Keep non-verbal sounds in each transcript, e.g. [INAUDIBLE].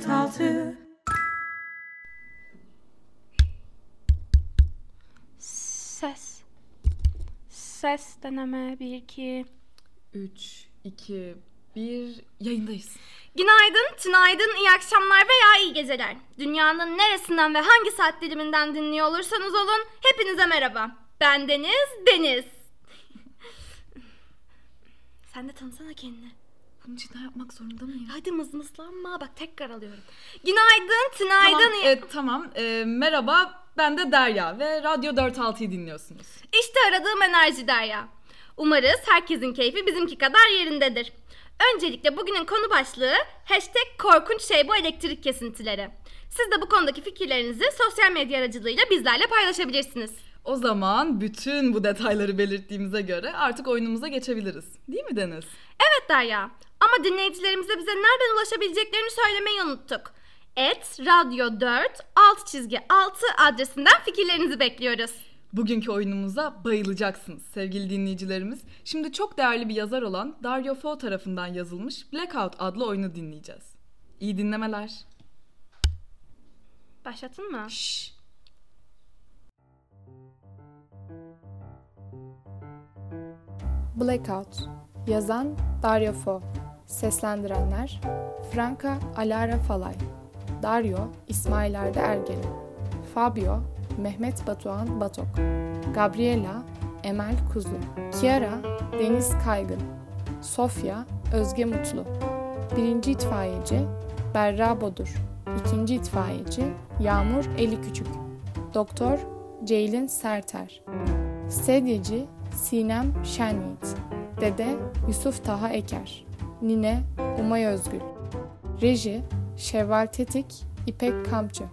4-6 Ses. Ses deneme 1 2 3, 2, 1 yayındayız. Günaydın, tünaydın, iyi akşamlar veya iyi geceler. Dünyanın neresinden ve hangi saat diliminden dinliyor olursanız olun hepinize merhaba. Ben Deniz, Deniz. [LAUGHS] Sen de tanısana kendini. Bunu cidden yapmak zorunda mıyım? Hadi mızmızlanma bak tekrar alıyorum. Günaydın, tünaydın. Tamam, e, tamam. E, merhaba, ben de Derya ve Radyo 4.6'yı dinliyorsunuz. İşte aradığım enerji Derya. Umarız herkesin keyfi bizimki kadar yerindedir. Öncelikle bugünün konu başlığı hashtag korkunç şey bu elektrik kesintileri. Siz de bu konudaki fikirlerinizi sosyal medya aracılığıyla bizlerle paylaşabilirsiniz. O zaman bütün bu detayları belirttiğimize göre artık oyunumuza geçebiliriz. Değil mi Deniz? Evet Derya ama dinleyicilerimize bize nereden ulaşabileceklerini söylemeyi unuttuk. Et radyo 4 alt çizgi 6 adresinden fikirlerinizi bekliyoruz. Bugünkü oyunumuza bayılacaksınız sevgili dinleyicilerimiz. Şimdi çok değerli bir yazar olan Dario Fo tarafından yazılmış Blackout adlı oyunu dinleyeceğiz. İyi dinlemeler. Başlatın mı? Şşş. Blackout Yazan Dario Fo Seslendirenler Franca Alara Falay Dario İsmail Arda Ergeli Fabio Mehmet Batuhan Batok Gabriela Emel Kuzu Kiara Deniz Kaygın Sofya Özge Mutlu Birinci itfaiyeci Berra Bodur İkinci itfaiyeci Yağmur Eli Küçük Doktor Ceylin Serter Sedyeci Sinem Şenyiğit Dede Yusuf Taha Eker Nine Umay Özgül Reji Şevval Tetik İpek Kamçı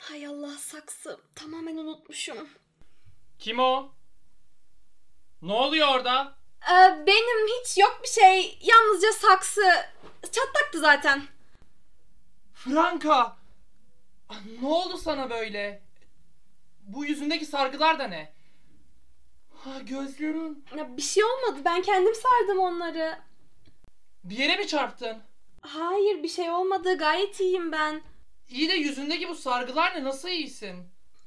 Hay Allah saksı tamamen unutmuşum. Kim o? Ne oluyor orada? Ee, benim hiç yok bir şey. Yalnızca saksı. Çatlaktı zaten. Franka! Ah, Ne oldu sana böyle? Bu yüzündeki sargılar da ne? Ha gözlerin. Ya bir şey olmadı. Ben kendim sardım onları. Bir yere mi çarptın? Hayır bir şey olmadı. Gayet iyiyim ben. İyi de yüzündeki bu sargılar ne? Nasıl iyisin?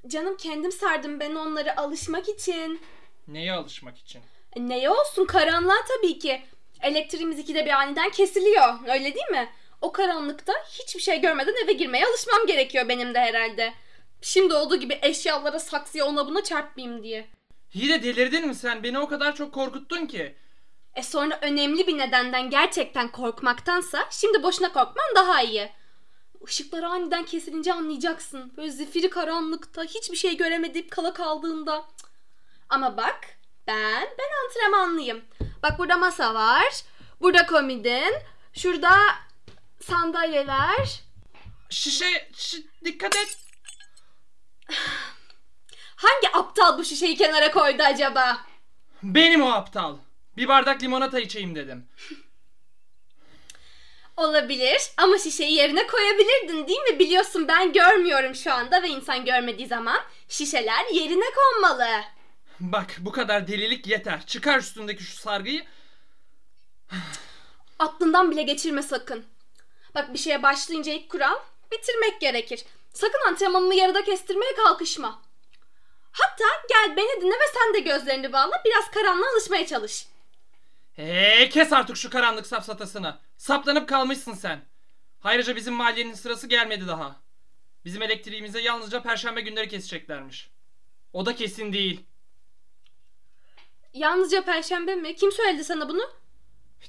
Canım kendim sardım ben onları alışmak için. Neye alışmak için? E, neye olsun karanlığa tabii ki. Elektriğimiz ikide bir aniden kesiliyor. Öyle değil mi? O karanlıkta hiçbir şey görmeden eve girmeye alışmam gerekiyor benim de herhalde. Şimdi olduğu gibi eşyalara saksıya ona buna çarpmayayım diye. İyi de delirdin mi sen? Beni o kadar çok korkuttun ki. E sonra önemli bir nedenden gerçekten korkmaktansa şimdi boşuna korkman daha iyi. Işıklar aniden kesilince anlayacaksın. Böyle zifiri karanlıkta hiçbir şey göremedip kala kaldığında. Cık. Ama bak ben ben antrenmanlıyım. Bak burada masa var. Burada komodin. Şurada sandalyeler. Şişe, şi- dikkat et. [LAUGHS] Hangi aptal bu şişeyi kenara koydu acaba? Benim o aptal. Bir bardak limonata içeyim dedim. Olabilir ama şişeyi yerine koyabilirdin değil mi? Biliyorsun ben görmüyorum şu anda ve insan görmediği zaman şişeler yerine konmalı. Bak bu kadar delilik yeter. Çıkar üstündeki şu sargıyı. Aklından bile geçirme sakın. Bak bir şeye başlayınca ilk kural bitirmek gerekir. Sakın antrenmanını yarıda kestirmeye kalkışma. Hatta gel beni dinle ve sen de gözlerini bağla biraz karanlığa alışmaya çalış. Eee kes artık şu karanlık safsatasını. Saplanıp kalmışsın sen. Ayrıca bizim mahallenin sırası gelmedi daha. Bizim elektriğimize yalnızca perşembe günleri keseceklermiş. O da kesin değil. Yalnızca perşembe mi? Kim söyledi sana bunu?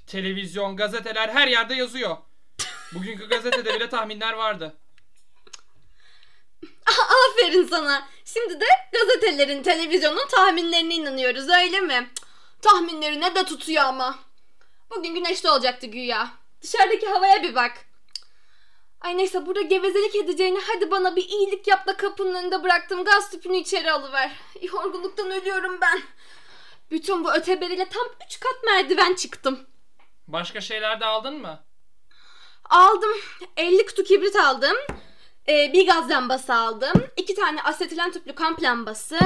Televizyon, gazeteler her yerde yazıyor. Bugünkü gazetede bile tahminler vardı. Aferin sana. Şimdi de gazetelerin, televizyonun tahminlerine inanıyoruz öyle mi? Cık, Tahminlerine de tutuyor ama. Bugün güneşli olacaktı güya. Dışarıdaki havaya bir bak. Ay neyse burada gevezelik edeceğine hadi bana bir iyilik yap da kapının önünde bıraktım gaz tüpünü içeri alıver. Yorgunluktan ölüyorum ben. Bütün bu öteberiyle tam 3 kat merdiven çıktım. Başka şeyler de aldın mı? Aldım. 50 kutu kibrit aldım. Ee, bir gaz lambası aldım. iki tane asetilen tüplü kamp lambası.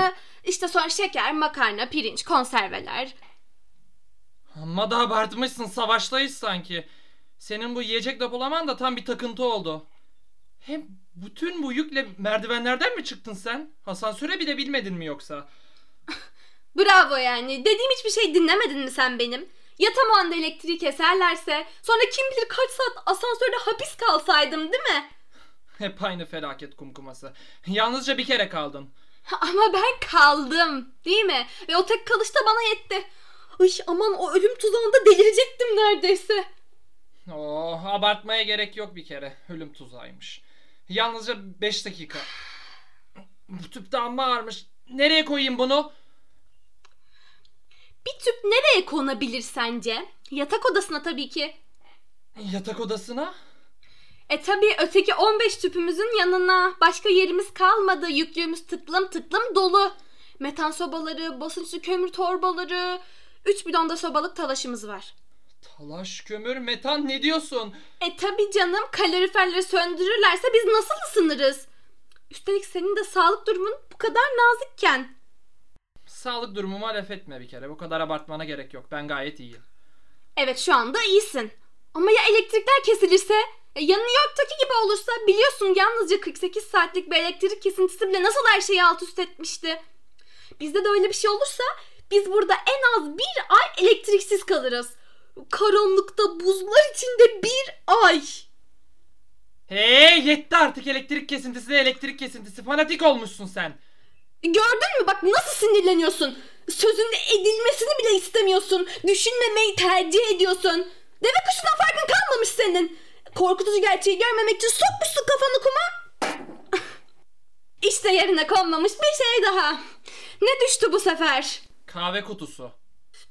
İşte sonra şeker, makarna, pirinç, konserveler. Amma da abartmışsın savaştayız sanki. Senin bu yiyecek depolaman da tam bir takıntı oldu. Hem bütün bu yükle merdivenlerden mi çıktın sen? Asansöre bile bilmedin mi yoksa? [LAUGHS] Bravo yani. Dediğim hiçbir şey dinlemedin mi sen benim? Ya tam o anda elektriği keserlerse sonra kim bilir kaç saat asansörde hapis kalsaydım değil mi? Hep aynı felaket kumkuması. Yalnızca bir kere kaldın. Ama ben kaldım değil mi? Ve o tek kalış da bana yetti. Ay aman o ölüm tuzağında delirecektim neredeyse. Oh, abartmaya gerek yok bir kere. Ölüm tuzağıymış. Yalnızca 5 dakika. Bu tüp de amma ağırmış. Nereye koyayım bunu? Bir tüp nereye konabilir sence? Yatak odasına tabii ki. Yatak odasına? E tabii öteki 15 tüpümüzün yanına. Başka yerimiz kalmadı. Yüklüğümüz tıklım tıklım dolu. Metan sobaları, basınçlı kömür torbaları, 3 bidonda sobalık talaşımız var. Talaş, kömür, metan ne diyorsun? E tabii canım kaloriferleri söndürürlerse biz nasıl ısınırız? Üstelik senin de sağlık durumun bu kadar nazikken. Sağlık durumuma laf etme bir kere. Bu kadar abartmana gerek yok. Ben gayet iyiyim. Evet şu anda iyisin. Ama ya elektrikler kesilirse? E, ya New York'taki gibi olursa biliyorsun yalnızca 48 saatlik bir elektrik kesintisi bile nasıl her şeyi alt üst etmişti. Bizde de öyle bir şey olursa biz burada en az bir ay elektriksiz kalırız. Karanlıkta buzlar içinde bir ay. Hey yetti artık elektrik kesintisi elektrik kesintisi. Fanatik olmuşsun sen. Gördün mü bak nasıl sinirleniyorsun. Sözünde edilmesini bile istemiyorsun. Düşünmemeyi tercih ediyorsun. Deve kuşundan farkın kalmamış senin. Korkutucu gerçeği görmemek için sokmuşsun kafanı kuma. İşte yerine konmamış bir şey daha. Ne düştü bu sefer? Kahve kutusu.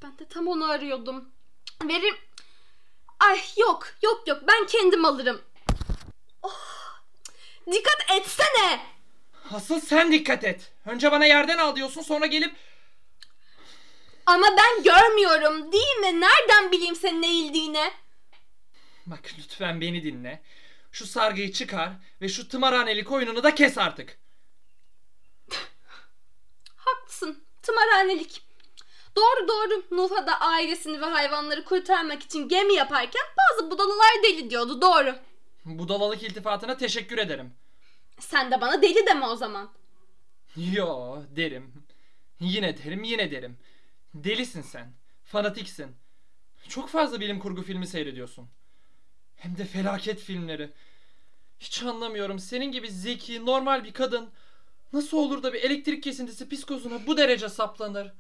Ben de tam onu arıyordum. Verim... Ay yok yok yok ben kendim alırım. Oh, dikkat etsene. Asıl sen dikkat et. Önce bana yerden al diyorsun sonra gelip Ama ben görmüyorum değil mi? Nereden bileyim senin eğildiğini? Bak lütfen beni dinle. Şu sargıyı çıkar ve şu tımarhanelik oyununu da kes artık. [LAUGHS] Haklısın. Tımarhanelik. Doğru doğru. Nuh'a da ailesini ve hayvanları kurtarmak için gemi yaparken bazı budalalar deli diyordu. Doğru. Budalalık iltifatına teşekkür ederim. Sen de bana deli deme o zaman. Yo derim. Yine derim yine derim. Delisin sen. Fanatiksin. Çok fazla bilim kurgu filmi seyrediyorsun. Hem de felaket filmleri. Hiç anlamıyorum. Senin gibi zeki, normal bir kadın nasıl olur da bir elektrik kesintisi psikozuna bu derece saplanır?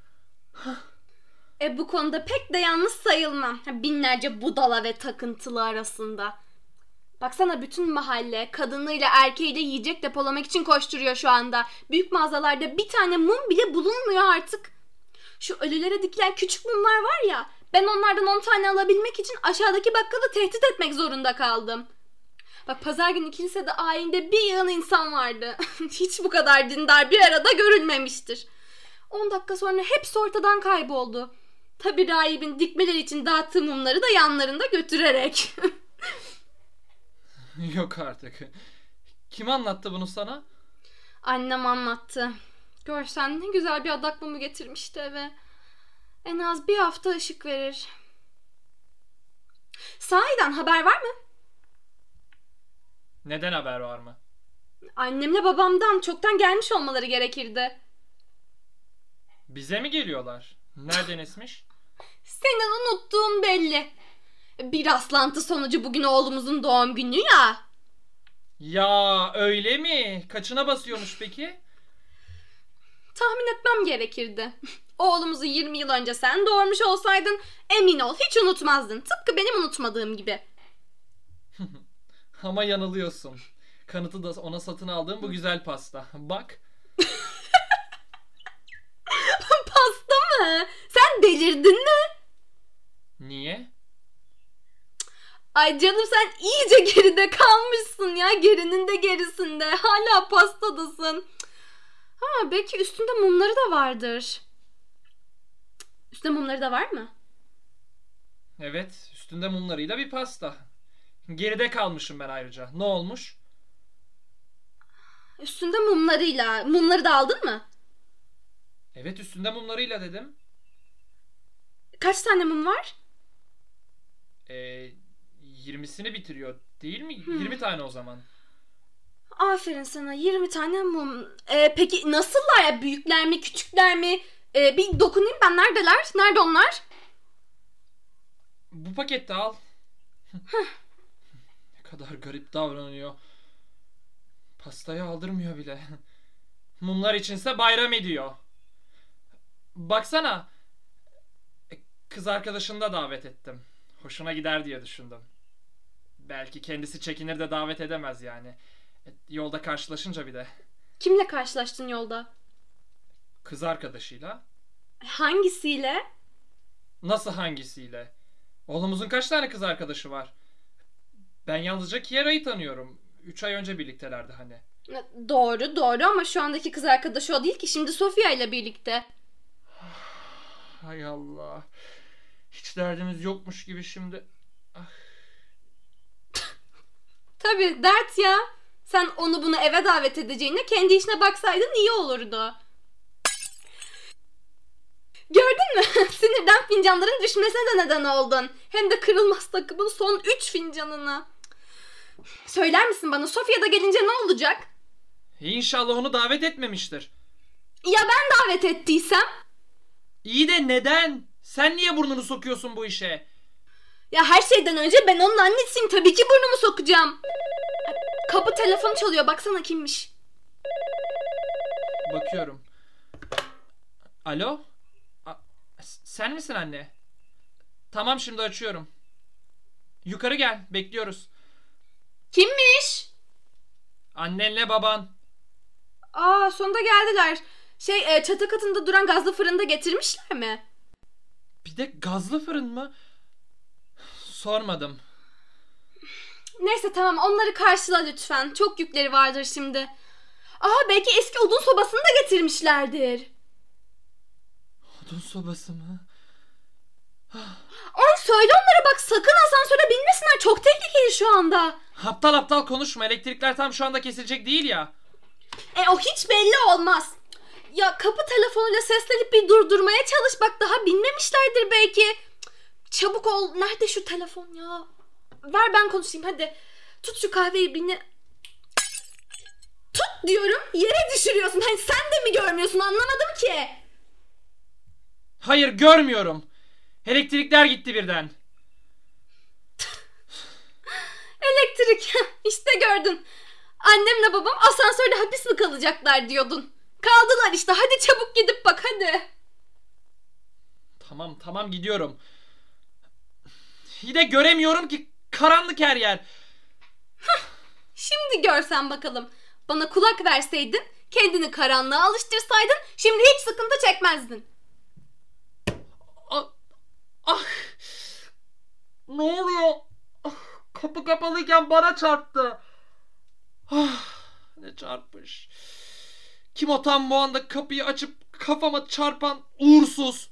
E bu konuda pek de yalnız sayılmam. Binlerce budala ve takıntılı arasında. Baksana bütün mahalle kadınıyla erkeğiyle yiyecek depolamak için koşturuyor şu anda. Büyük mağazalarda bir tane mum bile bulunmuyor artık. Şu ölülere dikilen küçük mumlar var ya. Ben onlardan 10 tane alabilmek için aşağıdaki bakkalı tehdit etmek zorunda kaldım. Bak pazar günü kilisede ayinde bir yığın insan vardı. [LAUGHS] Hiç bu kadar dindar bir arada görülmemiştir. 10 dakika sonra hepsi ortadan kayboldu. Tabi rahibin dikmeleri için dağıttığı mumları da yanlarında götürerek. [LAUGHS] Yok artık. Kim anlattı bunu sana? Annem anlattı. Görsen ne güzel bir adak mumu getirmişti eve. En az bir hafta ışık verir. Sahiden haber var mı? Neden haber var mı? Annemle babamdan çoktan gelmiş olmaları gerekirdi. Bize mi geliyorlar? Nereden esmiş? Senin unuttuğun belli. Bir rastlantı sonucu bugün oğlumuzun doğum günü ya. Ya öyle mi? Kaçına basıyormuş peki? Tahmin etmem gerekirdi. Oğlumuzu 20 yıl önce sen doğurmuş olsaydın emin ol hiç unutmazdın. Tıpkı benim unutmadığım gibi. [LAUGHS] Ama yanılıyorsun. Kanıtı da ona satın aldığım bu güzel pasta. Bak. [LAUGHS] Pasta mı? Sen delirdin mi? Niye? Ay canım sen iyice geride kalmışsın ya. Gerinin de gerisinde. Hala pastadasın. Ha belki üstünde mumları da vardır. Üstünde mumları da var mı? Evet, üstünde mumlarıyla bir pasta. Geride kalmışım ben ayrıca. Ne olmuş? Üstünde mumlarıyla. Mumları da aldın mı? Evet, üstünde mumlarıyla dedim. Kaç tane mum var? Ee, 20'sini bitiriyor değil mi? 20 tane o zaman. Aferin sana 20 tane mum. Ee, peki nasıllar ya? Büyükler mi küçükler mi? Ee, bir dokunayım ben neredeler? Nerede onlar? Bu pakette al. [LAUGHS] ne kadar garip davranıyor. Pastayı aldırmıyor bile. [LAUGHS] Mumlar içinse bayram ediyor. Baksana. E, Kız arkadaşını da davet ettim. Hoşuna gider diye düşündüm. Belki kendisi çekinir de davet edemez yani. E, Yolda karşılaşınca bir de. Kimle karşılaştın yolda? Kız arkadaşıyla. Hangisiyle? Nasıl hangisiyle? Oğlumuzun kaç tane kız arkadaşı var? Ben yalnızca Kiera'yı tanıyorum. 3 ay önce birliktelerdi hani. Doğru doğru ama şu andaki kız arkadaşı o değil ki şimdi Sofia ile birlikte. [SIGHS] Hay Allah. Hiç derdimiz yokmuş gibi şimdi. [LAUGHS] Tabi dert ya. Sen onu bunu eve davet edeceğine kendi işine baksaydın iyi olurdu. Gördün mü? [LAUGHS] Sinirden fincanların düşmesine de neden oldun. Hem de kırılmaz takımın son 3 fincanını. Söyler misin bana Sofya'da gelince ne olacak? İnşallah onu davet etmemiştir. Ya ben davet ettiysem? İyi de neden? Sen niye burnunu sokuyorsun bu işe? Ya her şeyden önce ben onun annesiyim. Tabii ki burnumu sokacağım. Kapı telefon çalıyor. Baksana kimmiş. Bakıyorum. Alo? Sen misin anne? Tamam şimdi açıyorum. Yukarı gel, bekliyoruz. Kimmiş? Annenle baban. Aa sonunda geldiler. Şey e, çatı katında duran gazlı fırında getirmişler mi? Bir de gazlı fırın mı? Sormadım. Neyse tamam onları karşıla lütfen. Çok yükleri vardır şimdi. Aa belki eski odun sobasını da getirmişlerdir. Odun sobası mı? Ay söyle onlara bak sakın asansöre binmesinler. Çok tehlikeli şu anda. Aptal aptal konuşma. Elektrikler tam şu anda kesilecek değil ya. E o hiç belli olmaz. Ya kapı telefonuyla seslenip bir durdurmaya çalış. Bak daha binmemişlerdir belki. Cık, Çabuk ol. Nerede şu telefon ya? Ver ben konuşayım hadi. Tut şu kahveyi beni. Tut diyorum yere düşürüyorsun. Hani sen de mi görmüyorsun anlamadım ki. Hayır görmüyorum. Elektrikler gitti birden. [LAUGHS] Elektrik. [LAUGHS] işte gördün. Annemle babam asansörde hapis mi kalacaklar diyordun. Kaldılar işte. Hadi çabuk gidip bak hadi. Tamam tamam gidiyorum. Yine göremiyorum ki karanlık her yer. Şimdi görsen bakalım. Bana kulak verseydin, kendini karanlığa alıştırsaydın, şimdi hiç sıkıntı çekmezdin. Ah, ah. Ne oluyor? Ah, kapı kapalıyken bana çarptı. Ah, ne çarpmış. Kim o tam bu anda kapıyı açıp kafama çarpan uğursuz?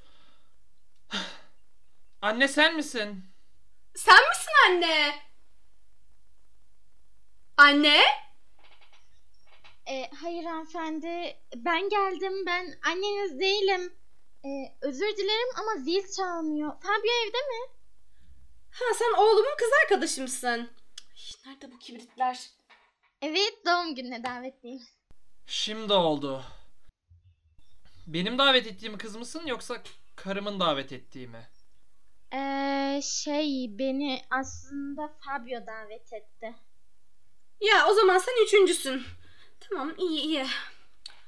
Anne sen misin? Sen misin anne? Anne? E, hayır hanımefendi. Ben geldim. Ben anneniz değilim. E, özür dilerim ama zil çalmıyor. Fabio evde mi? Ha sen oğlumun kız arkadaşı mısın? Ay, nerede bu kibritler? Evet doğum gününe davetliyim. Şimdi oldu. Benim davet ettiğim kız mısın yoksa karımın davet ettiği mi? Ee, şey beni aslında Fabio davet etti. Ya o zaman sen üçüncüsün. Tamam iyi iyi.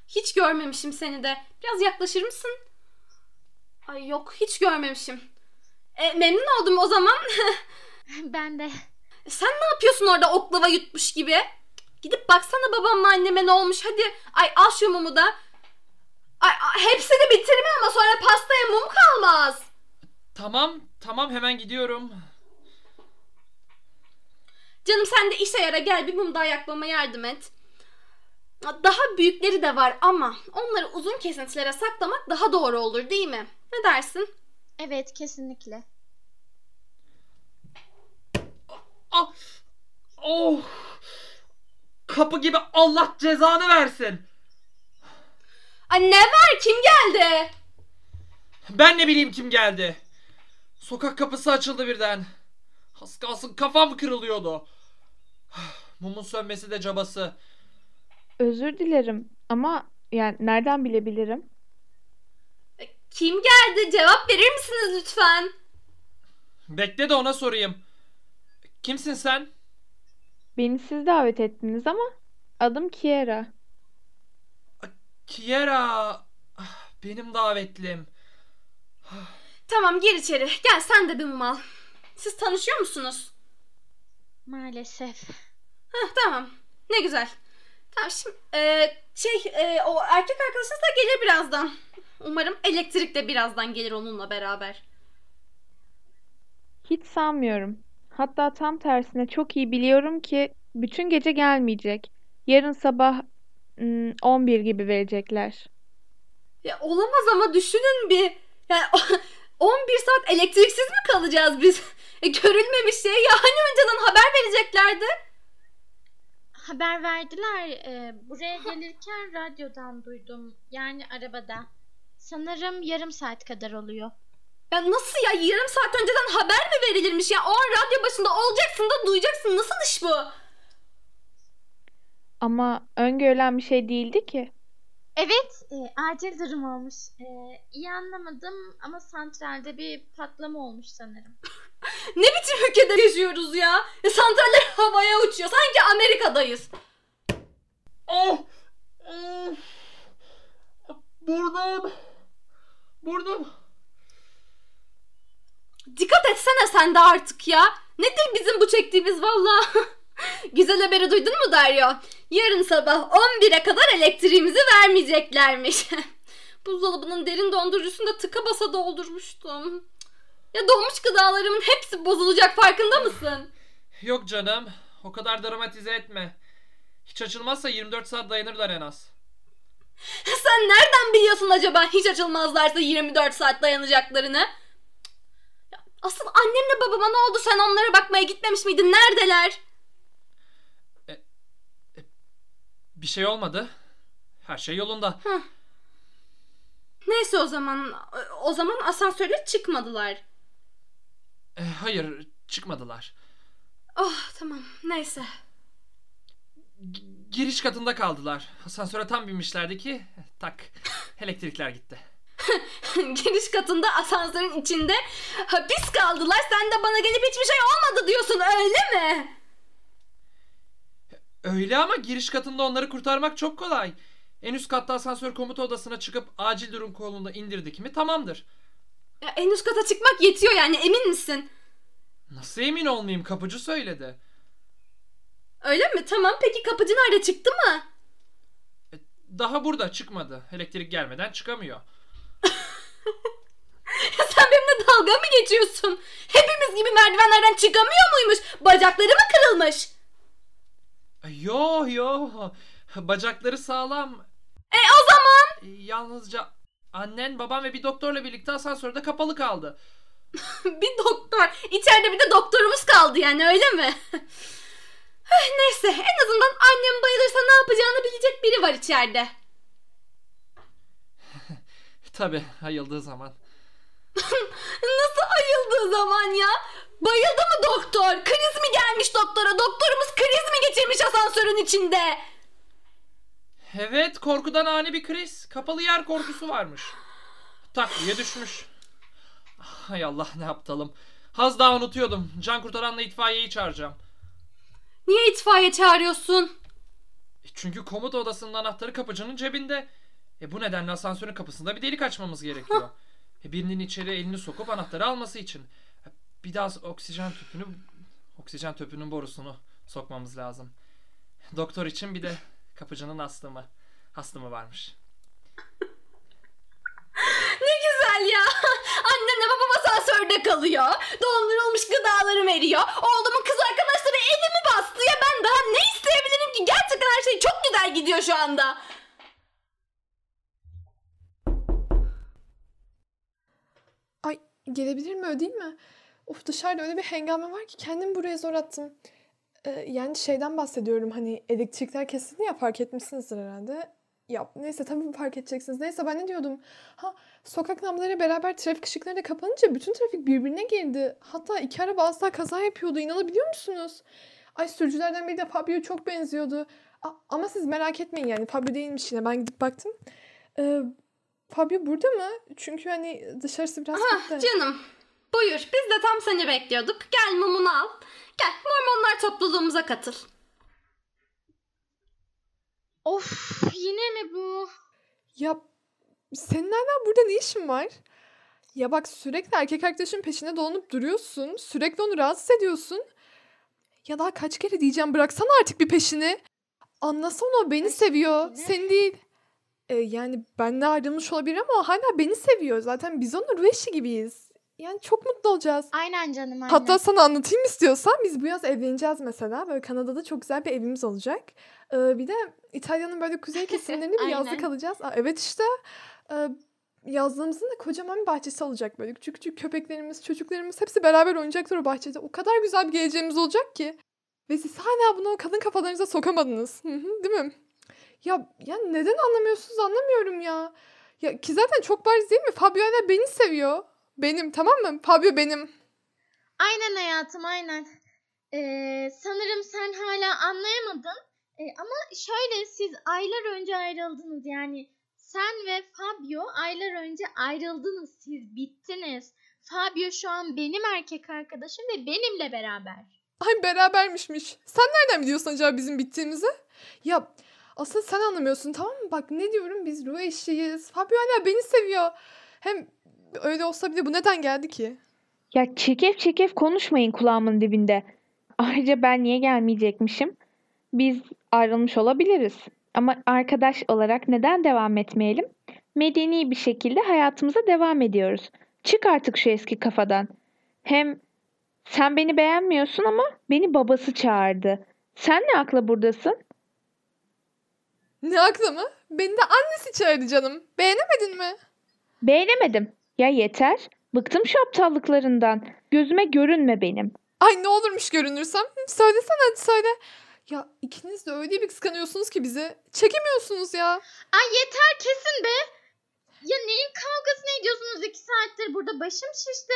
Hiç görmemişim seni de. Biraz yaklaşır mısın? Ay yok hiç görmemişim. E, memnun oldum o zaman. [LAUGHS] ben de. Sen ne yapıyorsun orada oklava yutmuş gibi? Gidip baksana babamla anneme ne olmuş hadi. Ay al şu mumu da. Ay, ay, hepsini bitirme ama sonra pastaya mum kalmaz. Tamam tamam hemen gidiyorum. Canım sen de işe yara gel bir mum daha yakmama yardım et. Daha büyükleri de var ama onları uzun kesintilere saklamak daha doğru olur değil mi? Ne dersin? Evet kesinlikle. Ah! Oh! Kapı gibi Allah cezanı versin. Ay ne var kim geldi? Ben ne bileyim kim geldi. Sokak kapısı açıldı birden. Az kalsın kafam kırılıyordu. [SIGHS] Mumun sönmesi de cabası. Özür dilerim ama yani nereden bilebilirim? Kim geldi? Cevap verir misiniz lütfen? Bekle de ona sorayım. Kimsin sen? Beni siz davet ettiniz ama adım Kiera. Kiera. Benim davetlim. Tamam gir içeri. Gel sen de bir mum al. Siz tanışıyor musunuz? Maalesef. Heh, tamam. Ne güzel. Tamam şimdi e, şey e, o erkek arkadaşınız da gelir birazdan. Umarım elektrik de birazdan gelir onunla beraber. Hiç sanmıyorum. Hatta tam tersine çok iyi biliyorum ki bütün gece gelmeyecek. Yarın sabah hmm, 11 gibi verecekler. Ya olamaz ama düşünün bir. Yani [LAUGHS] 11 saat elektriksiz mi kalacağız biz? [LAUGHS] E, görülmemiş şey ya hani önceden haber vereceklerdi. Haber verdiler. e, buraya gelirken radyodan duydum. Yani arabada. Sanırım yarım saat kadar oluyor. Ya nasıl ya yarım saat önceden haber mi verilirmiş ya? O an radyo başında olacaksın da duyacaksın. Nasıl iş bu? Ama öngörülen bir şey değildi ki. Evet, e, acil durum olmuş. E, iyi anlamadım ama santralde bir patlama olmuş sanırım. [LAUGHS] Ne biçim ülkede yaşıyoruz ya? ya santraller [LAUGHS] havaya uçuyor. Sanki Amerika'dayız. Oh! Oh! Burnum! Burnum! Dikkat etsene sen de artık ya. Nedir bizim bu çektiğimiz valla? [LAUGHS] Güzel haberi duydun mu Dario? Yarın sabah 11'e kadar elektriğimizi vermeyeceklermiş. [LAUGHS] Buzdolabının derin dondurucusunu da tıka basa doldurmuştum. Ya donmuş gıdalarımın hepsi bozulacak farkında mısın? Yok canım. O kadar dramatize etme. Hiç açılmazsa 24 saat dayanırlar en az. Sen nereden biliyorsun acaba hiç açılmazlarsa 24 saat dayanacaklarını? Ya Asıl annemle babama ne oldu sen onlara bakmaya gitmemiş miydin? Neredeler? Bir şey olmadı. Her şey yolunda. Neyse o zaman o zaman asansöre çıkmadılar. E, hayır, çıkmadılar. Oh tamam neyse. G- giriş katında kaldılar. Asansöre tam binmişlerdi ki tak elektrikler gitti. [LAUGHS] Giriş katında asansörün içinde hapis kaldılar. Sen de bana gelip hiçbir şey olmadı diyorsun öyle mi? Öyle ama giriş katında onları kurtarmak çok kolay. En üst katta asansör komuta odasına çıkıp acil durum kolunda indirdik mi tamamdır. Ya, en üst kata çıkmak yetiyor yani emin misin? Nasıl emin olmayayım kapıcı söyledi. Öyle mi? Tamam peki kapıcı nerede çıktı mı? Daha burada çıkmadı. Elektrik gelmeden çıkamıyor. [LAUGHS] Sen benimle dalga mı geçiyorsun? Hepimiz gibi merdivenlerden çıkamıyor muymuş? Bacakları mı kırılmış? Yo yo. Bacakları sağlam. E o zaman E, Yalnızca annen, babam ve bir doktorla birlikte asansörde kapalı kaldı. [LAUGHS] bir doktor. İçeride bir de doktorumuz kaldı yani öyle mi? [LAUGHS] Neyse en azından annem bayılırsa ne yapacağını bilecek biri var içeride. [LAUGHS] Tabi ayıldığı zaman. Nasıl ayıldığı zaman ya? Bayıldı mı doktor? Kriz mi gelmiş doktora? Doktorumuz kriz mi geçirmiş asansörün içinde? Evet korkudan ani bir kriz. Kapalı yer korkusu varmış. Tak diye düşmüş. Hay Allah ne yaptalım. Az daha unutuyordum. Can kurtaranla itfaiyeyi çağıracağım. Niye itfaiye çağırıyorsun? E, Çünkü komuta odasının anahtarı kapıcının cebinde. E bu nedenle asansörün kapısında bir delik açmamız gerekiyor. E birinin içeri elini sokup anahtarı alması için. E, Bir daha oksijen tüpünü oksijen tüpünün borusunu sokmamız lazım. Doktor için bir de kapıcının astımı. Astımı varmış. [LAUGHS] Ne güzel ya. Annemle babam asansörde kalıyor. Dondurulmuş gıdaları veriyor. Oğlumun kız arkadaşları evimi bastı ya. Ben daha ne isteyebilirim ki? Gerçekten her şey çok güzel gidiyor şu anda. Ay gelebilir mi öyle değil mi? Of dışarıda öyle bir hengame var ki kendimi buraya zor attım. Yani şeyden bahsediyorum hani elektrikler kesildi ya fark etmişsinizdir herhalde. Ya neyse tabii fark edeceksiniz. Neyse ben ne diyordum? Ha sokak lambaları beraber trafik ışıkları da kapanınca bütün trafik birbirine girdi. Hatta iki araba asla kaza yapıyordu. İnanabiliyor musunuz? Ay sürücülerden biri de Fabio'ya çok benziyordu. A- ama siz merak etmeyin yani Fabio değilmiş yine. Ben gidip baktım. Ee, Fabio burada mı? Çünkü hani dışarısı biraz Ah canım. Buyur biz de tam seni bekliyorduk. Gel mumunu al. Gel Mormonlar topluluğumuza katıl. Of yine mi bu? Ya senin hala burada ne işin var? Ya bak sürekli erkek arkadaşın peşine dolanıp duruyorsun. Sürekli onu rahatsız ediyorsun. Ya daha kaç kere diyeceğim bıraksana artık bir peşini. Anlasana o beni Ay, seviyor. ne? Seni değil. E, yani benle ayrılmış olabilir ama hala beni seviyor. Zaten biz onun ruh eşi gibiyiz. Yani çok mutlu olacağız. Aynen canım aynen. Hatta sana anlatayım istiyorsan biz bu yaz evleneceğiz mesela. Böyle Kanada'da çok güzel bir evimiz olacak. Ee, bir de İtalya'nın böyle kuzey [LAUGHS] kesimlerinde bir yazlık Aynen. alacağız. Aa, evet işte. Ee, yazlığımızın da kocaman bir bahçesi olacak böyle. Küçük küçük köpeklerimiz, çocuklarımız hepsi beraber oynayacaklar o bahçede. O kadar güzel bir geleceğimiz olacak ki. Ve siz hala bunu o kadın kafalarınıza sokamadınız. Hı hı, Değil mi? Ya, ya neden anlamıyorsunuz anlamıyorum ya. Ya ki zaten çok bariz değil mi? Fabio hala beni seviyor. Benim tamam mı? Fabio benim. Aynen hayatım aynen. Ee, sanırım sen hala anlayamadın. Ee, ama şöyle siz aylar önce ayrıldınız yani. Sen ve Fabio aylar önce ayrıldınız siz bittiniz. Fabio şu an benim erkek arkadaşım ve benimle beraber. Ay berabermişmiş. Sen nereden biliyorsun acaba bizim bittiğimizi? Ya aslında sen anlamıyorsun tamam mı? Bak ne diyorum biz ruh eşiyiz. Fabio hala beni seviyor. Hem öyle olsa bile bu neden geldi ki? Ya çirkef çirkef konuşmayın kulağımın dibinde. Ayrıca ben niye gelmeyecekmişim? Biz ayrılmış olabiliriz. Ama arkadaş olarak neden devam etmeyelim? Medeni bir şekilde hayatımıza devam ediyoruz. Çık artık şu eski kafadan. Hem sen beni beğenmiyorsun ama beni babası çağırdı. Sen ne akla buradasın? Ne aklı mı? Beni de annesi çağırdı canım. Beğenemedin mi? Beğenemedim. Ya yeter. Bıktım şu aptallıklarından. Gözüme görünme benim. Ay ne olurmuş görünürsem. Söylesene hadi söyle. Ya ikiniz de öyle bir kıskanıyorsunuz ki bizi. Çekemiyorsunuz ya. Ay yeter kesin be. Ya neyin kavgasını ediyorsunuz iki saattir burada başım şişti.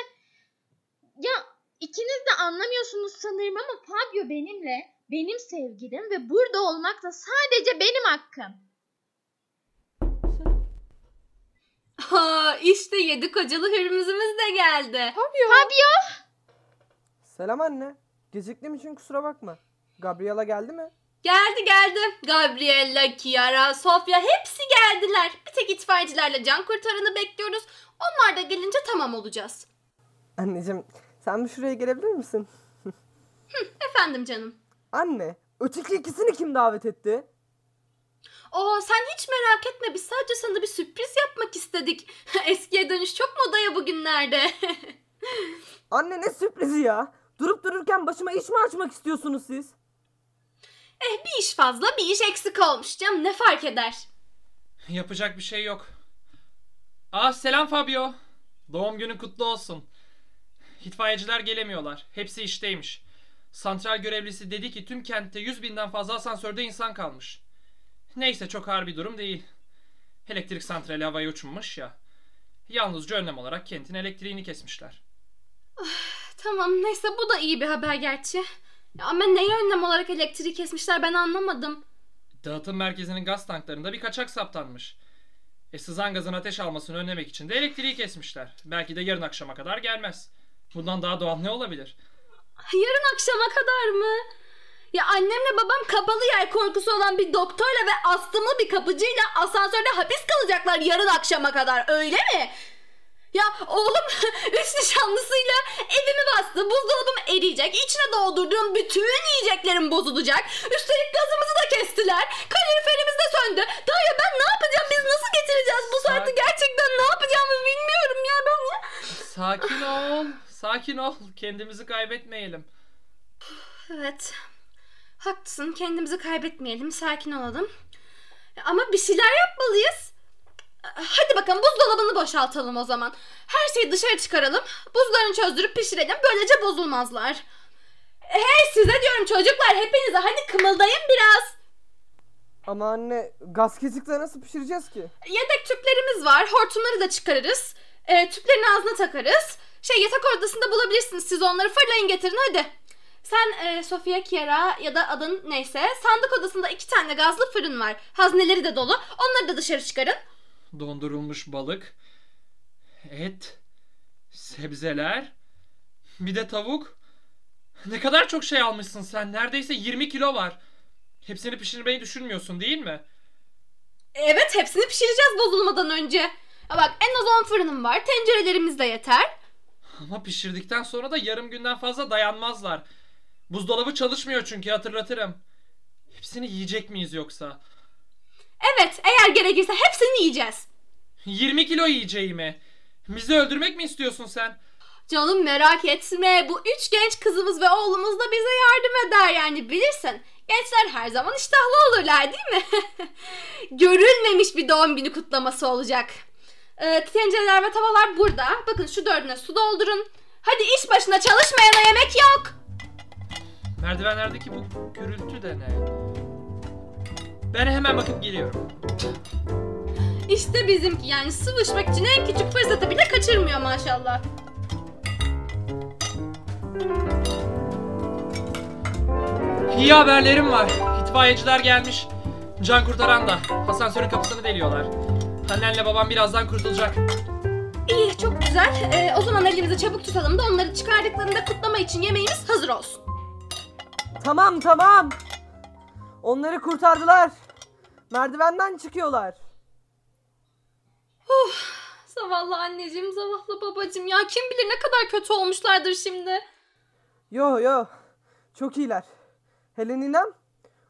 Ya ikiniz de anlamıyorsunuz sanırım ama Fabio benimle, benim sevgilim ve burada olmak da sadece benim hakkım. Ha işte yedi kocalı hürmüzümüz de geldi. Fabio. Selam anne. Geciktiğim için kusura bakma. Gabriela geldi mi? Geldi geldi. Gabriella, Kiara, Sofia hepsi geldiler. Bir tek itfaiyecilerle can kurtaranı bekliyoruz. Onlar da gelince tamam olacağız. Anneciğim sen bir şuraya gelebilir misin? Efendim canım. Anne öteki ikisini kim davet etti? Oo sen hiç merak etme biz sadece sana bir sürpriz yapmak istedik. [LAUGHS] Eskiye dönüş çok modaya bugünlerde. [LAUGHS] Anne ne sürprizi ya? Durup dururken başıma iş mi açmak istiyorsunuz siz? eh bir iş fazla bir iş eksik olmuş canım ne fark eder. Yapacak bir şey yok. Aa selam Fabio. Doğum günün kutlu olsun. İtfaiyeciler gelemiyorlar. Hepsi işteymiş. Santral görevlisi dedi ki tüm kentte 100 binden fazla asansörde insan kalmış. Neyse çok ağır bir durum değil. Elektrik santrali havaya uçmuş ya. Yalnızca önlem olarak kentin elektriğini kesmişler. Tamam neyse bu da iyi bir haber gerçi. Ama neye önlem olarak elektriği kesmişler ben anlamadım. Dağıtım merkezinin gaz tanklarında bir kaçak saptanmış. E sızan gazın ateş almasını önlemek için de elektriği kesmişler. Belki de yarın akşama kadar gelmez. Bundan daha doğal ne olabilir? Yarın akşama kadar mı? Ya annemle babam kapalı yer korkusu olan bir doktorla ve astımlı bir kapıcıyla asansörde hapis kalacaklar yarın akşama kadar öyle mi? Ya oğlum [LAUGHS] üç nişanlısıyla evimi bastı. Buzdolabım eriyecek. İçine doldurduğum bütün yiyeceklerim bozulacak. Üstelik gazımızı da kestiler. Kaloriferimiz de söndü. Daha ya ben ne yapacağım? Biz nasıl getireceğiz bu saati? Sakin. Gerçekten ne yapacağımı bilmiyorum ya ben ya. Sakin ol. Sakin ol. Kendimizi kaybetmeyelim. Evet. Haklısın. Kendimizi kaybetmeyelim. Sakin olalım. Ama bir şeyler yapmalıyız. Hadi bakalım buzdolabını boşaltalım o zaman. Her şeyi dışarı çıkaralım. Buzlarını çözdürüp pişirelim. Böylece bozulmazlar. Hey size diyorum çocuklar hepinize hadi kımıldayın biraz. Ama anne gaz kesikle nasıl pişireceğiz ki? Yedek tüplerimiz var. Hortumları da çıkarırız. E, tüplerin ağzına takarız. Şey yatak odasında bulabilirsiniz. Siz onları fırlayın getirin hadi. Sen e, Sofia Kiara ya da adın neyse sandık odasında iki tane gazlı fırın var. Hazneleri de dolu. Onları da dışarı çıkarın. Dondurulmuş balık, et, sebzeler, bir de tavuk. Ne kadar çok şey almışsın sen. Neredeyse 20 kilo var. Hepsini pişirmeyi düşünmüyorsun değil mi? Evet hepsini pişireceğiz bozulmadan önce. Ya bak en az 10 fırınım var. Tencerelerimiz de yeter. Ama pişirdikten sonra da yarım günden fazla dayanmazlar. Buzdolabı çalışmıyor çünkü hatırlatırım. Hepsini yiyecek miyiz yoksa? Evet eğer gerekirse hepsini yiyeceğiz. 20 kilo yiyeceğimi. Bizi öldürmek mi istiyorsun sen? Canım merak etme. Bu üç genç kızımız ve oğlumuz da bize yardım eder yani bilirsin. Gençler her zaman iştahlı olurlar değil mi? [LAUGHS] Görülmemiş bir doğum günü kutlaması olacak. Ee, tencereler ve tavalar burada. Bakın şu dördüne su doldurun. Hadi iş başına çalışmayana yemek yok. Merdivenlerdeki bu gürültü de ne? Ben hemen bakıp geliyorum. İşte bizimki yani sıvışmak için en küçük fırsatı bile kaçırmıyor maşallah. İyi haberlerim var. İtfaiyeciler gelmiş. Can kurtaran da. Asansörün kapısını deliyorlar. Annenle babam birazdan kurtulacak. İyi çok güzel. Ee, o zaman elimizi çabuk tutalım da onları çıkardıklarında kutlama için yemeğimiz hazır olsun. Tamam tamam. Onları kurtardılar. Merdivenden çıkıyorlar. Zavallı anneciğim, zavallı babacığım ya kim bilir ne kadar kötü olmuşlardır şimdi. Yo yo. Çok iyiler. Hele ninem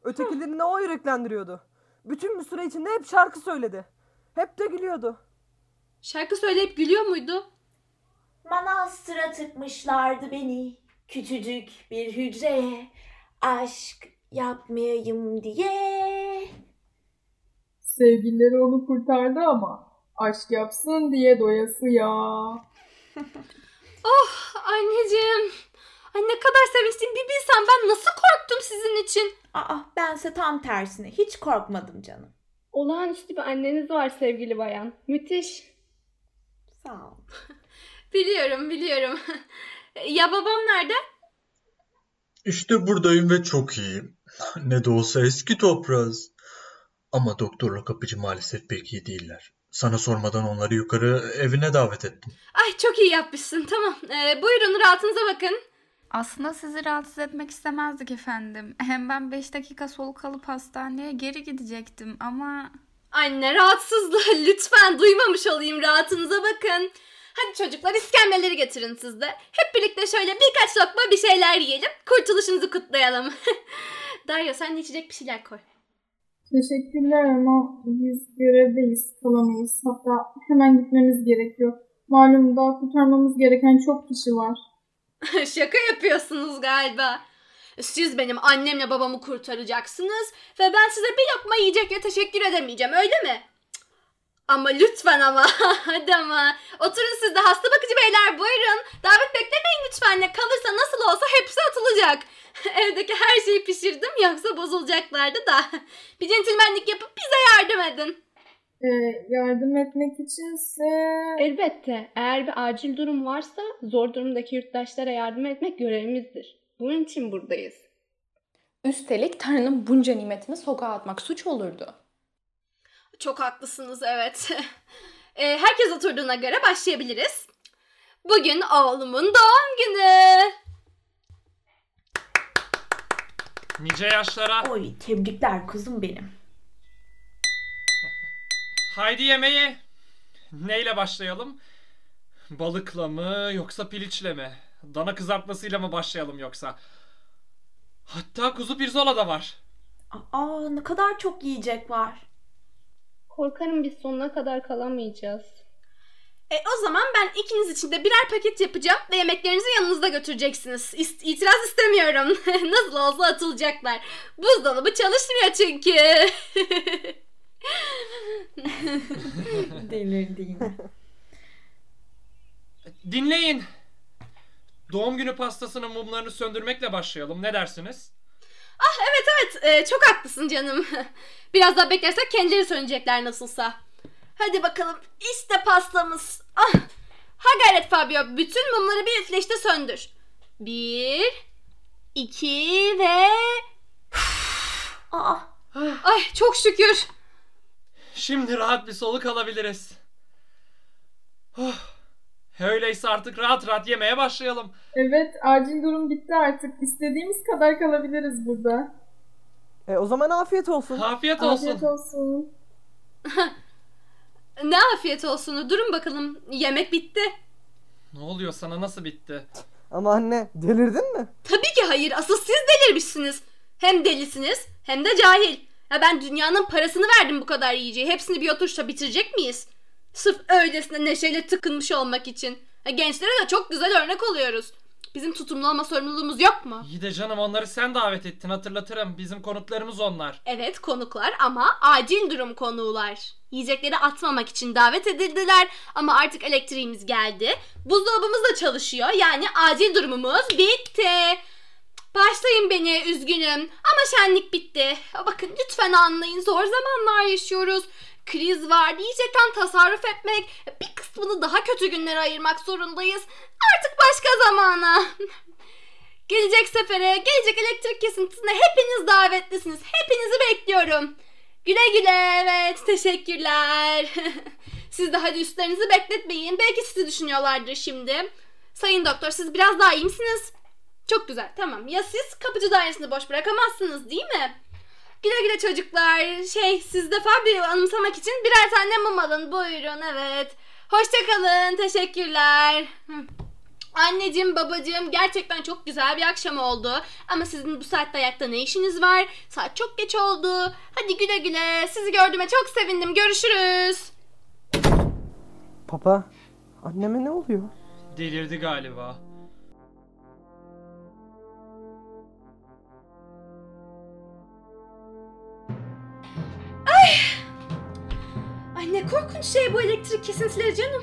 ötekilerini o yüreklendiriyordu. Bütün bir süre içinde hep şarkı söyledi. Hep de gülüyordu. Şarkı söyleyip gülüyor muydu? Manastıra tıkmışlardı beni küçücük bir hücreye aşk yapmayayım diye. Sevgilileri onu kurtardı ama aşk yapsın diye doyası ya. [LAUGHS] Anneciğim. Ay ne kadar sevinçliyim bir bilsen ben nasıl korktum sizin için. Aa bense tam tersine hiç korkmadım canım. Olağanüstü bir anneniz var sevgili bayan. Müthiş. Sağ ol. [LAUGHS] Biliyorum biliyorum. [LAUGHS] ya babam nerede? İşte buradayım ve çok iyiyim. [LAUGHS] Ne de olsa eski toprağız. Ama doktorla kapıcı maalesef pek iyi değiller. Sana sormadan onları yukarı evine davet ettim. Ay çok iyi yapmışsın tamam. Ee, buyurun rahatınıza bakın. Aslında sizi rahatsız etmek istemezdik efendim. Hem ben 5 dakika soluk alıp hastaneye geri gidecektim ama... Anne rahatsızlığı lütfen duymamış olayım rahatınıza bakın. Hadi çocuklar iskemleleri getirin siz de. Hep birlikte şöyle birkaç lokma bir şeyler yiyelim. Kurtuluşunuzu kutlayalım. [LAUGHS] Darya sen de içecek bir şeyler koy. Teşekkürler ama biz görevdeyiz, kalamayız. Hatta hemen gitmemiz gerekiyor. Malum daha kurtarmamız gereken çok kişi var. [LAUGHS] Şaka yapıyorsunuz galiba. Siz benim annemle babamı kurtaracaksınız ve ben size bir lokma yiyecekle teşekkür edemeyeceğim öyle mi? Ama lütfen ama [LAUGHS] hadi ama oturun siz de hasta bakıcı beyler buyurun davet beklemeyin lütfen ne kalırsa nasıl olsa hepsi atılacak. [LAUGHS] Evdeki her şeyi pişirdim yoksa bozulacaklardı da [LAUGHS] bir centilmenlik yapıp bize yardım edin. Ee, yardım etmek içinse... Elbette eğer bir acil durum varsa zor durumdaki yurttaşlara yardım etmek görevimizdir. Bunun için buradayız. Üstelik Tanrı'nın bunca nimetini sokağa atmak suç olurdu. Çok haklısınız evet. [LAUGHS] E, herkes oturduğuna göre başlayabiliriz. Bugün oğlumun doğum günü. Nice yaşlara. Oy tebrikler kuzum benim. Haydi yemeğe. Neyle başlayalım? Balıkla mı yoksa piliçle mi? Dana kızartmasıyla mı başlayalım yoksa? Hatta kuzu pirzola da var. Aa ne kadar çok yiyecek var. Korkarım biz sonuna kadar kalamayacağız. E, o zaman ben ikiniz için de birer paket yapacağım ve yemeklerinizi yanınızda götüreceksiniz. İst- itiraz istemiyorum. [LAUGHS] Nasıl olsa atılacaklar. Buzdolabı çalışmıyor çünkü. [LAUGHS] Delirdi yine. Dinleyin. Doğum günü pastasının mumlarını söndürmekle başlayalım. Ne dersiniz? Ah evet evet Ee, çok haklısın canım. [LAUGHS] Biraz daha beklersek kendileri sönecekler nasılsa. Hadi bakalım işte pastamız. Ah. Ha gayret Fabio bütün mumları bir üfleşte söndür. Bir, iki ve... [SIGHS] Aa, [SIGHS] Ay çok şükür. Şimdi rahat bir soluk alabiliriz. Oh. [SIGHS] Öyleyse artık rahat rahat yemeye başlayalım. Evet, acil durum bitti artık. İstediğimiz kadar kalabiliriz burada. E o zaman afiyet olsun. Afiyet olsun. Afiyet olsun. [LAUGHS] Ne afiyet olsun. Durun bakalım. Yemek bitti. Ne oluyor sana nasıl bitti? Ama anne delirdin mi? Tabii ki hayır. Asıl siz delirmişsiniz. Hem delisiniz hem de cahil. Ya ben dünyanın parasını verdim bu kadar yiyeceği. Hepsini bir oturuşta bitirecek miyiz? Sırf öylesine neşeyle tıkınmış olmak için. Gençlere de çok güzel örnek oluyoruz. Bizim tutumlu olma sorumluluğumuz yok mu? İyi de canım onları sen davet ettin hatırlatırım. Bizim konuklarımız onlar. Evet konuklar ama acil durum konuğular. Yiyecekleri atmamak için davet edildiler ama artık elektriğimiz geldi. Buzdolabımız da çalışıyor yani acil durumumuz bitti. Başlayın beni üzgünüm ama şenlik bitti. Bakın lütfen anlayın zor zamanlar yaşıyoruz. Kriz var, yiyecekten tasarruf etmek, bir kısmını daha kötü günlere ayırmak zorundayız. Artık başka zamana. [LAUGHS] Gelecek sefere, gelecek elektrik kesintisine hepiniz davetlisiniz. Hepinizi bekliyorum. Güle güle, evet teşekkürler. [LAUGHS] siz de hadi üstlerinizi bekletmeyin. Belki sizi düşünüyorlardır şimdi. Sayın doktor siz biraz daha iyi misiniz? Çok güzel tamam. Ya siz kapıcı dairesini boş bırakamazsınız değil mi? Güle güle çocuklar. Şey siz de Fabio'yu anımsamak için birer tane mum alın. Buyurun evet. Hoşçakalın. Teşekkürler. Hı. Anneciğim babacığım gerçekten çok güzel bir akşam oldu. Ama sizin bu saatte ayakta ne işiniz var? Saat çok geç oldu. Hadi güle güle. Sizi gördüğüme çok sevindim. Görüşürüz. Papa anneme ne oluyor? Delirdi galiba. Ay ne korkunç şey bu elektrik kesintileri canım.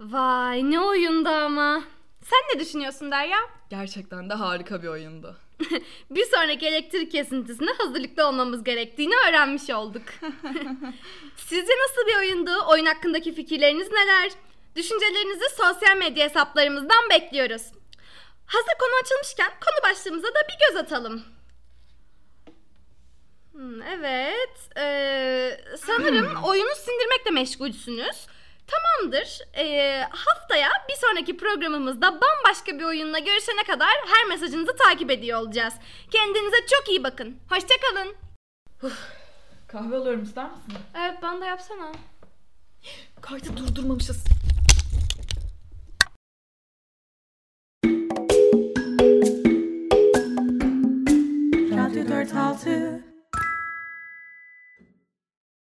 Vay ne oyundu ama. Sen ne düşünüyorsun Derya? Gerçekten de harika bir oyundu. [LAUGHS] Bir sonraki elektrik kesintisine hazırlıklı olmamız gerektiğini öğrenmiş olduk. [LAUGHS] Sizce nasıl bir oyundu? Oyun hakkındaki fikirleriniz neler? Düşüncelerinizi sosyal medya hesaplarımızdan bekliyoruz. Hazır konu açılmışken konu başlığımıza da bir göz atalım. Hmm, evet. Ee, sanırım oyunu sindirmekle meşgulsünüz. Tamamdır. Ee, haftaya bir sonraki programımızda bambaşka bir oyunla görüşene kadar her mesajınızı takip ediyor olacağız. Kendinize çok iyi bakın. Hoşçakalın. Kahve alıyorum ister misin? Evet bana da yapsana. Kaydı durdurmamışız. Radyo 46